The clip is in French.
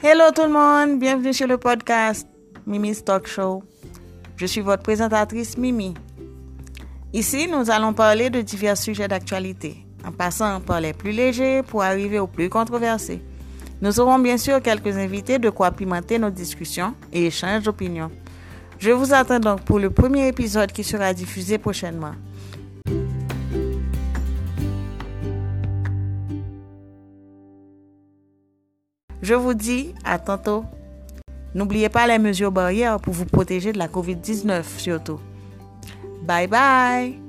Hello tout le monde, bienvenue sur le podcast Mimi's Talk Show. Je suis votre présentatrice Mimi. Ici, nous allons parler de divers sujets d'actualité, en passant par les plus légers pour arriver aux plus controversés. Nous aurons bien sûr quelques invités de quoi pimenter nos discussions et échanges d'opinions. Je vous attends donc pour le premier épisode qui sera diffusé prochainement. Je vous dis à tantôt. N'oubliez pas les mesures barrières pour vous protéger de la COVID-19 surtout. Bye bye